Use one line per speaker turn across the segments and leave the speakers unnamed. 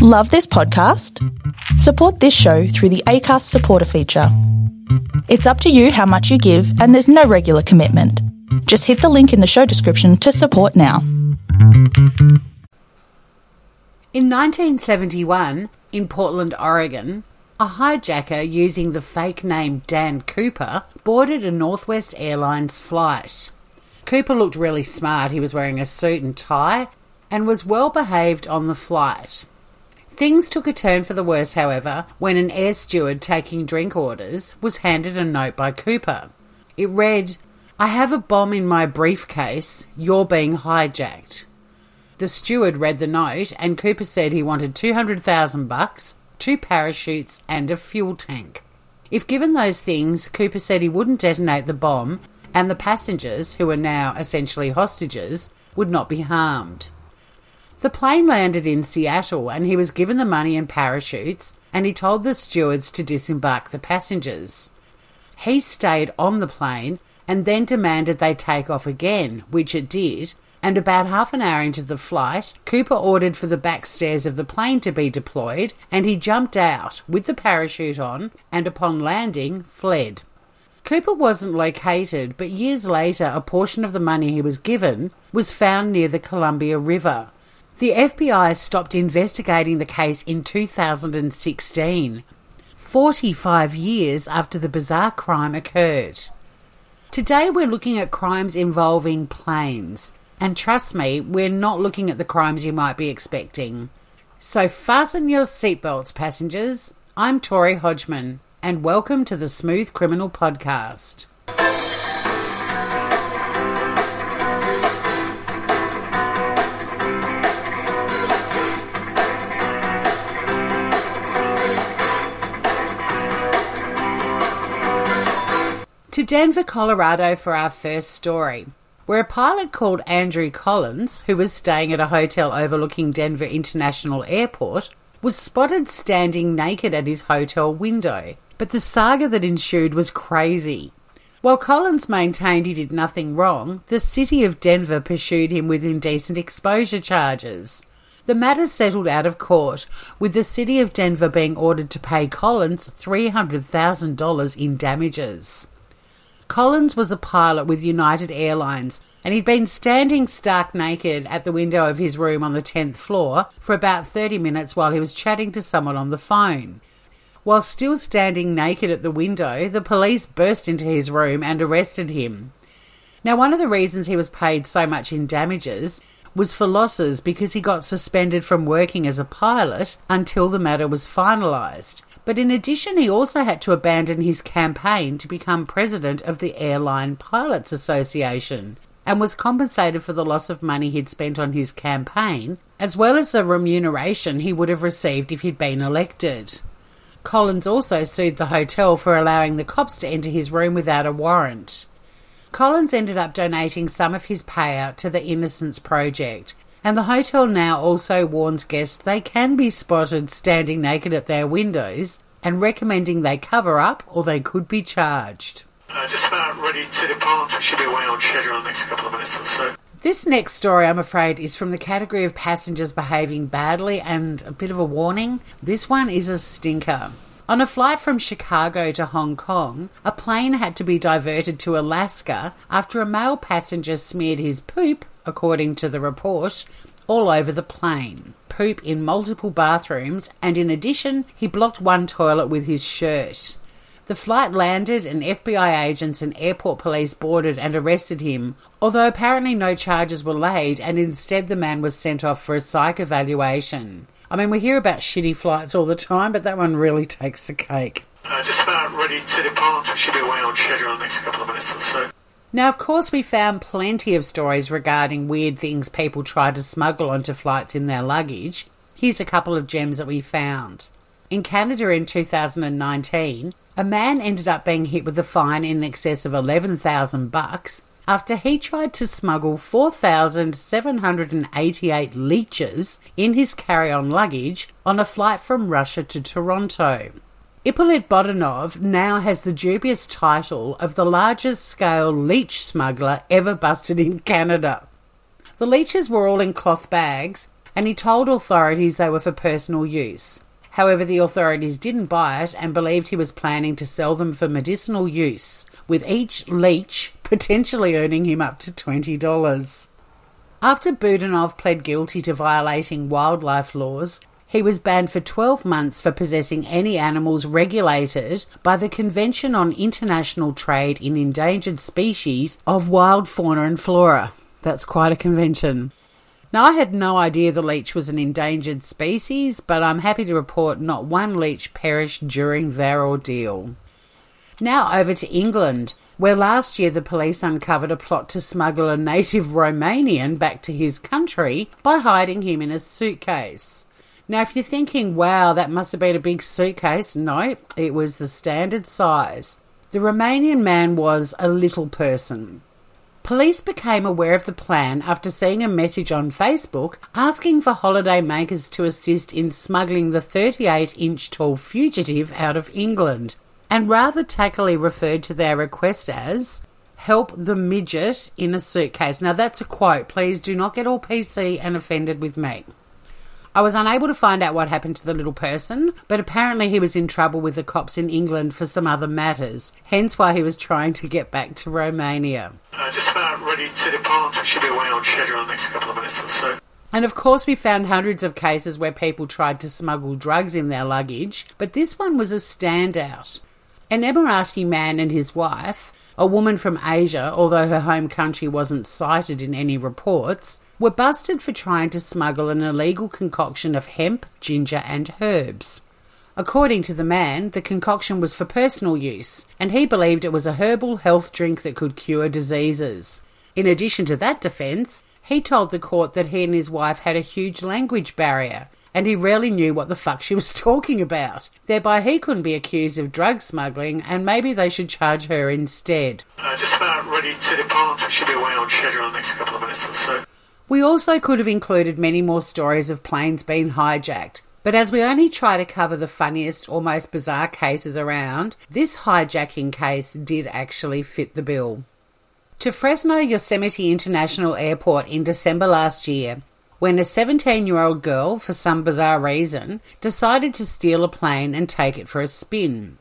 Love this podcast? Support this show through the ACAST supporter feature. It's up to you how much you give, and there's no regular commitment. Just hit the link in the show description to support now.
In 1971, in Portland, Oregon, a hijacker using the fake name Dan Cooper boarded a Northwest Airlines flight. Cooper looked really smart. He was wearing a suit and tie and was well behaved on the flight. Things took a turn for the worse, however, when an air steward taking drink orders was handed a note by Cooper. It read, I have a bomb in my briefcase. You're being hijacked. The steward read the note and Cooper said he wanted 200,000 bucks, two parachutes and a fuel tank. If given those things, Cooper said he wouldn't detonate the bomb and the passengers, who are now essentially hostages, would not be harmed. The plane landed in Seattle and he was given the money and parachutes and he told the stewards to disembark the passengers. He stayed on the plane and then demanded they take off again, which it did. And about half an hour into the flight, Cooper ordered for the back stairs of the plane to be deployed, and he jumped out with the parachute on and upon landing fled. Cooper wasn't located, but years later, a portion of the money he was given was found near the Columbia River. The FBI stopped investigating the case in 2016, 45 years after the bizarre crime occurred. Today we're looking at crimes involving planes, and trust me, we're not looking at the crimes you might be expecting. So fasten your seatbelts, passengers. I'm Tori Hodgman, and welcome to the Smooth Criminal Podcast. Denver, Colorado for our first story, where a pilot called Andrew Collins, who was staying at a hotel overlooking Denver International Airport, was spotted standing naked at his hotel window. But the saga that ensued was crazy. While Collins maintained he did nothing wrong, the city of Denver pursued him with indecent exposure charges. The matter settled out of court, with the city of Denver being ordered to pay Collins $300,000 in damages. Collins was a pilot with United Airlines and he'd been standing stark naked at the window of his room on the 10th floor for about 30 minutes while he was chatting to someone on the phone. While still standing naked at the window, the police burst into his room and arrested him. Now, one of the reasons he was paid so much in damages was for losses because he got suspended from working as a pilot until the matter was finalised. But in addition, he also had to abandon his campaign to become president of the Airline Pilots Association and was compensated for the loss of money he'd spent on his campaign, as well as the remuneration he would have received if he'd been elected. Collins also sued the hotel for allowing the cops to enter his room without a warrant. Collins ended up donating some of his payout to the Innocence Project, and the hotel now also warns guests they can be spotted standing naked at their windows and recommending they cover up or they could be charged.
Uh, just about ready to depart. We should be away on schedule in the next couple of minutes or so.
This next story, I'm afraid, is from the category of passengers behaving badly and a bit of a warning. This one is a stinker. On a flight from Chicago to Hong Kong, a plane had to be diverted to Alaska after a male passenger smeared his poop according to the report, all over the plane. Poop in multiple bathrooms, and in addition, he blocked one toilet with his shirt. The flight landed, and FBI agents and airport police boarded and arrested him, although apparently no charges were laid, and instead the man was sent off for a psych evaluation. I mean, we hear about shitty flights all the time, but that one really takes the cake.
Uh, just about ready to depart. Should be away on schedule in the next couple of minutes or so.
Now, of course, we found plenty of stories regarding weird things people try to smuggle onto flights in their luggage. Here's a couple of gems that we found. In Canada in 2019, a man ended up being hit with a fine in excess of 11,000 bucks after he tried to smuggle 4,788 leeches in his carry-on luggage on a flight from Russia to Toronto. Ippolit Bodunov now has the dubious title of the largest scale leech smuggler ever busted in Canada. The leeches were all in cloth bags, and he told authorities they were for personal use. However, the authorities didn't buy it and believed he was planning to sell them for medicinal use, with each leech potentially earning him up to $20. After Bodunov pled guilty to violating wildlife laws, he was banned for 12 months for possessing any animals regulated by the Convention on International Trade in Endangered Species of Wild Fauna and Flora. That's quite a convention. Now, I had no idea the leech was an endangered species, but I'm happy to report not one leech perished during their ordeal. Now, over to England, where last year the police uncovered a plot to smuggle a native Romanian back to his country by hiding him in a suitcase. Now, if you're thinking, wow, that must have been a big suitcase, no, it was the standard size. The Romanian man was a little person. Police became aware of the plan after seeing a message on Facebook asking for holiday makers to assist in smuggling the 38 inch tall fugitive out of England, and rather tackily referred to their request as help the midget in a suitcase. Now, that's a quote. Please do not get all PC and offended with me. I was unable to find out what happened to the little person, but apparently he was in trouble with the cops in England for some other matters, hence why he was trying to get back to Romania.
Uh, just about ready to depart. Should be away on schedule in the next couple of minutes or so.
And of course, we found hundreds of cases where people tried to smuggle drugs in their luggage, but this one was a standout. An Emirati man and his wife, a woman from Asia, although her home country wasn't cited in any reports, were busted for trying to smuggle an illegal concoction of hemp, ginger, and herbs. According to the man, the concoction was for personal use, and he believed it was a herbal health drink that could cure diseases. In addition to that defence, he told the court that he and his wife had a huge language barrier, and he rarely knew what the fuck she was talking about. Thereby, he couldn't be accused of drug smuggling, and maybe they should charge her instead.
Uh, just about ready to depart. Should be away on schedule in the next couple of minutes or so.
We also could have included many more stories of planes being hijacked, but as we only try to cover the funniest or most bizarre cases around, this hijacking case did actually fit the bill. To Fresno Yosemite International Airport in December last year, when a 17 year old girl, for some bizarre reason, decided to steal a plane and take it for a spin.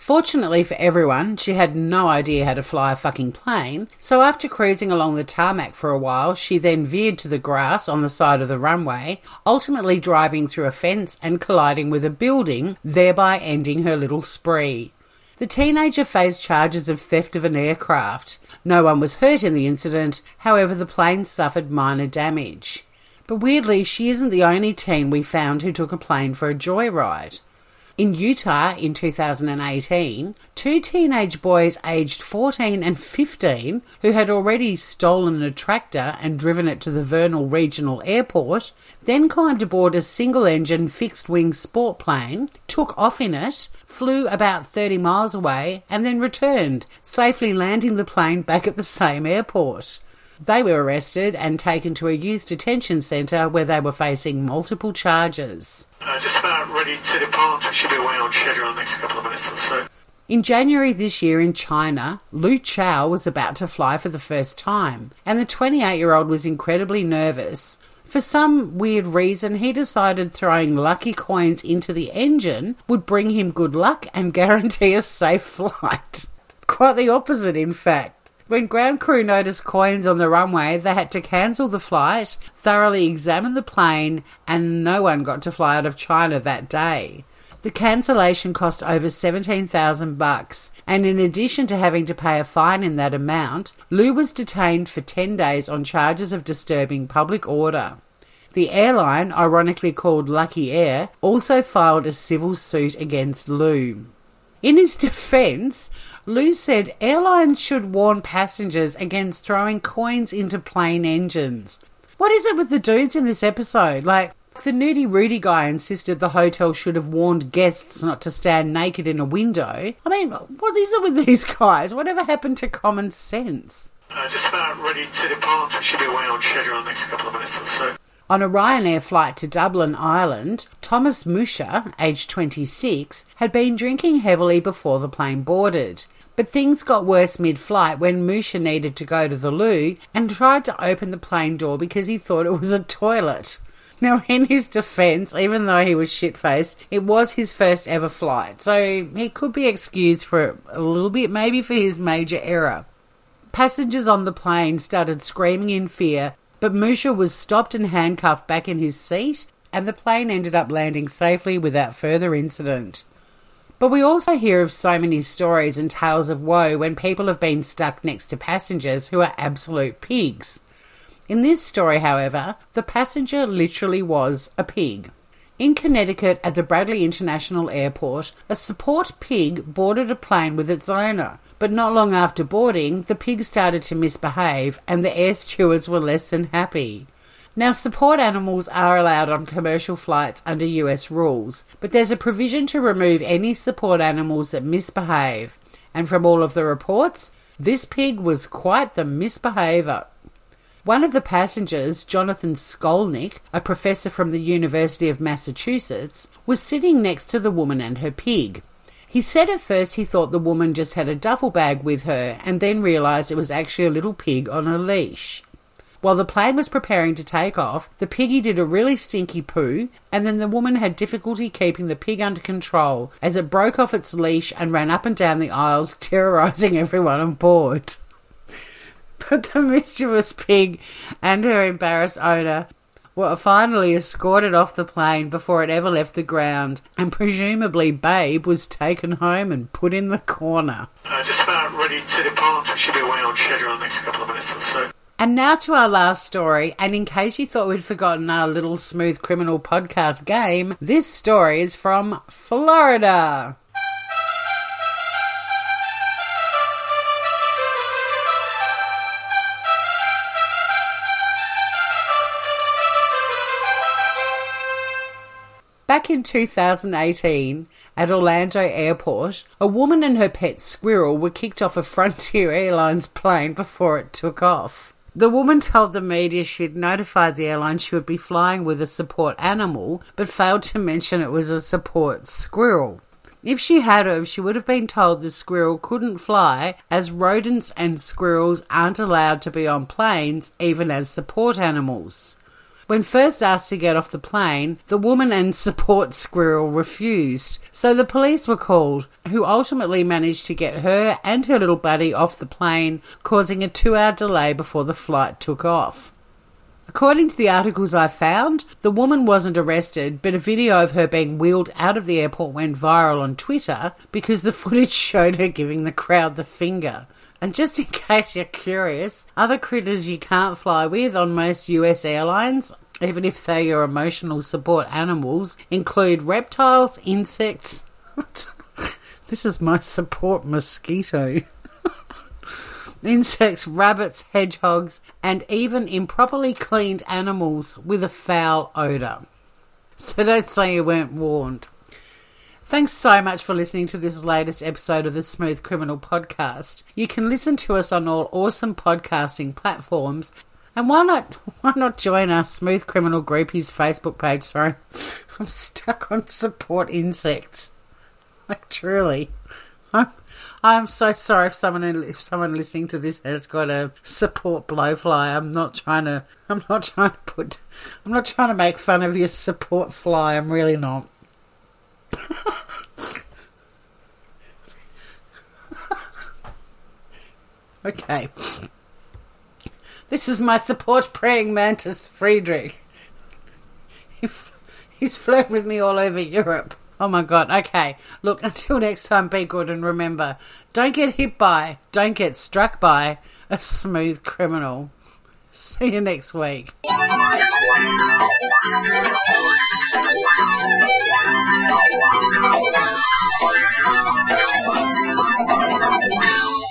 Fortunately for everyone, she had no idea how to fly a fucking plane, so after cruising along the tarmac for a while, she then veered to the grass on the side of the runway, ultimately driving through a fence and colliding with a building, thereby ending her little spree. The teenager faced charges of theft of an aircraft. No one was hurt in the incident, however, the plane suffered minor damage. But weirdly, she isn't the only teen we found who took a plane for a joyride. In Utah in 2018, two teenage boys aged 14 and 15 who had already stolen a tractor and driven it to the Vernal Regional Airport then climbed aboard a single engine fixed wing sport plane, took off in it, flew about 30 miles away, and then returned, safely landing the plane back at the same airport. They were arrested and taken to a youth detention centre where they were facing multiple charges.
Uh, just about ready to depart. Should be away on schedule in the next couple of minutes or so.
In January this year in China, Lu Chao was about to fly for the first time, and the 28 year old was incredibly nervous. For some weird reason, he decided throwing lucky coins into the engine would bring him good luck and guarantee a safe flight. Quite the opposite, in fact. When ground crew noticed coins on the runway, they had to cancel the flight, thoroughly examine the plane, and no one got to fly out of China that day. The cancellation cost over 17,000 bucks, and in addition to having to pay a fine in that amount, Lu was detained for 10 days on charges of disturbing public order. The airline, ironically called Lucky Air, also filed a civil suit against Lu. In his defense, Lu said airlines should warn passengers against throwing coins into plane engines. What is it with the dudes in this episode? Like, the nudie Rudy guy insisted the hotel should have warned guests not to stand naked in a window. I mean, what is it with these guys? Whatever happened to common sense?
Uh, just about ready to depart. Should be away on schedule in the next couple of minutes or so.
On a Ryanair flight to Dublin, Ireland, Thomas Musha, aged 26, had been drinking heavily before the plane boarded. But things got worse mid flight when Musha needed to go to the loo and tried to open the plane door because he thought it was a toilet. Now, in his defense, even though he was shit faced, it was his first ever flight, so he could be excused for a little bit, maybe for his major error. Passengers on the plane started screaming in fear, but Musha was stopped and handcuffed back in his seat, and the plane ended up landing safely without further incident. But we also hear of so many stories and tales of woe when people have been stuck next to passengers who are absolute pigs. In this story, however, the passenger literally was a pig. In Connecticut, at the Bradley International Airport, a support pig boarded a plane with its owner. But not long after boarding, the pig started to misbehave, and the air stewards were less than happy. Now, support animals are allowed on commercial flights under US rules, but there's a provision to remove any support animals that misbehave. And from all of the reports, this pig was quite the misbehaver. One of the passengers, Jonathan Skolnik, a professor from the University of Massachusetts, was sitting next to the woman and her pig. He said at first he thought the woman just had a duffel bag with her and then realised it was actually a little pig on a leash. While the plane was preparing to take off, the piggy did a really stinky poo, and then the woman had difficulty keeping the pig under control as it broke off its leash and ran up and down the aisles, terrorising everyone on board. But the mischievous pig and her embarrassed owner were finally escorted off the plane before it ever left the ground, and presumably Babe was taken home and put in the corner.
Uh, just about ready to depart. Should be away on schedule in the next couple of minutes or so.
And now to our last story. And in case you thought we'd forgotten our little smooth criminal podcast game, this story is from Florida. Back in 2018, at Orlando Airport, a woman and her pet squirrel were kicked off a Frontier Airlines plane before it took off. The woman told the media she'd notified the airline she would be flying with a support animal, but failed to mention it was a support squirrel. If she had of, she would have been told the squirrel couldn't fly, as rodents and squirrels aren't allowed to be on planes, even as support animals. When first asked to get off the plane, the woman and support squirrel refused, so the police were called, who ultimately managed to get her and her little buddy off the plane, causing a two hour delay before the flight took off. According to the articles I found, the woman wasn't arrested, but a video of her being wheeled out of the airport went viral on Twitter because the footage showed her giving the crowd the finger. And just in case you're curious, other critters you can't fly with on most US airlines, even if they're your emotional support animals, include reptiles, insects. this is my support mosquito. insects, rabbits, hedgehogs, and even improperly cleaned animals with a foul odour. So don't say you weren't warned. Thanks so much for listening to this latest episode of the Smooth Criminal Podcast. You can listen to us on all awesome podcasting platforms. And why not why not join our Smooth Criminal Groupies Facebook page? Sorry. I'm stuck on support insects. Like truly. I'm I'm so sorry if someone if someone listening to this has got a support blowfly. I'm not trying to I'm not trying to put I'm not trying to make fun of your support fly. I'm really not. okay. This is my support praying mantis, Friedrich. He, he's flown with me all over Europe. Oh my god, okay. Look, until next time, be good and remember don't get hit by, don't get struck by a smooth criminal. See you next week.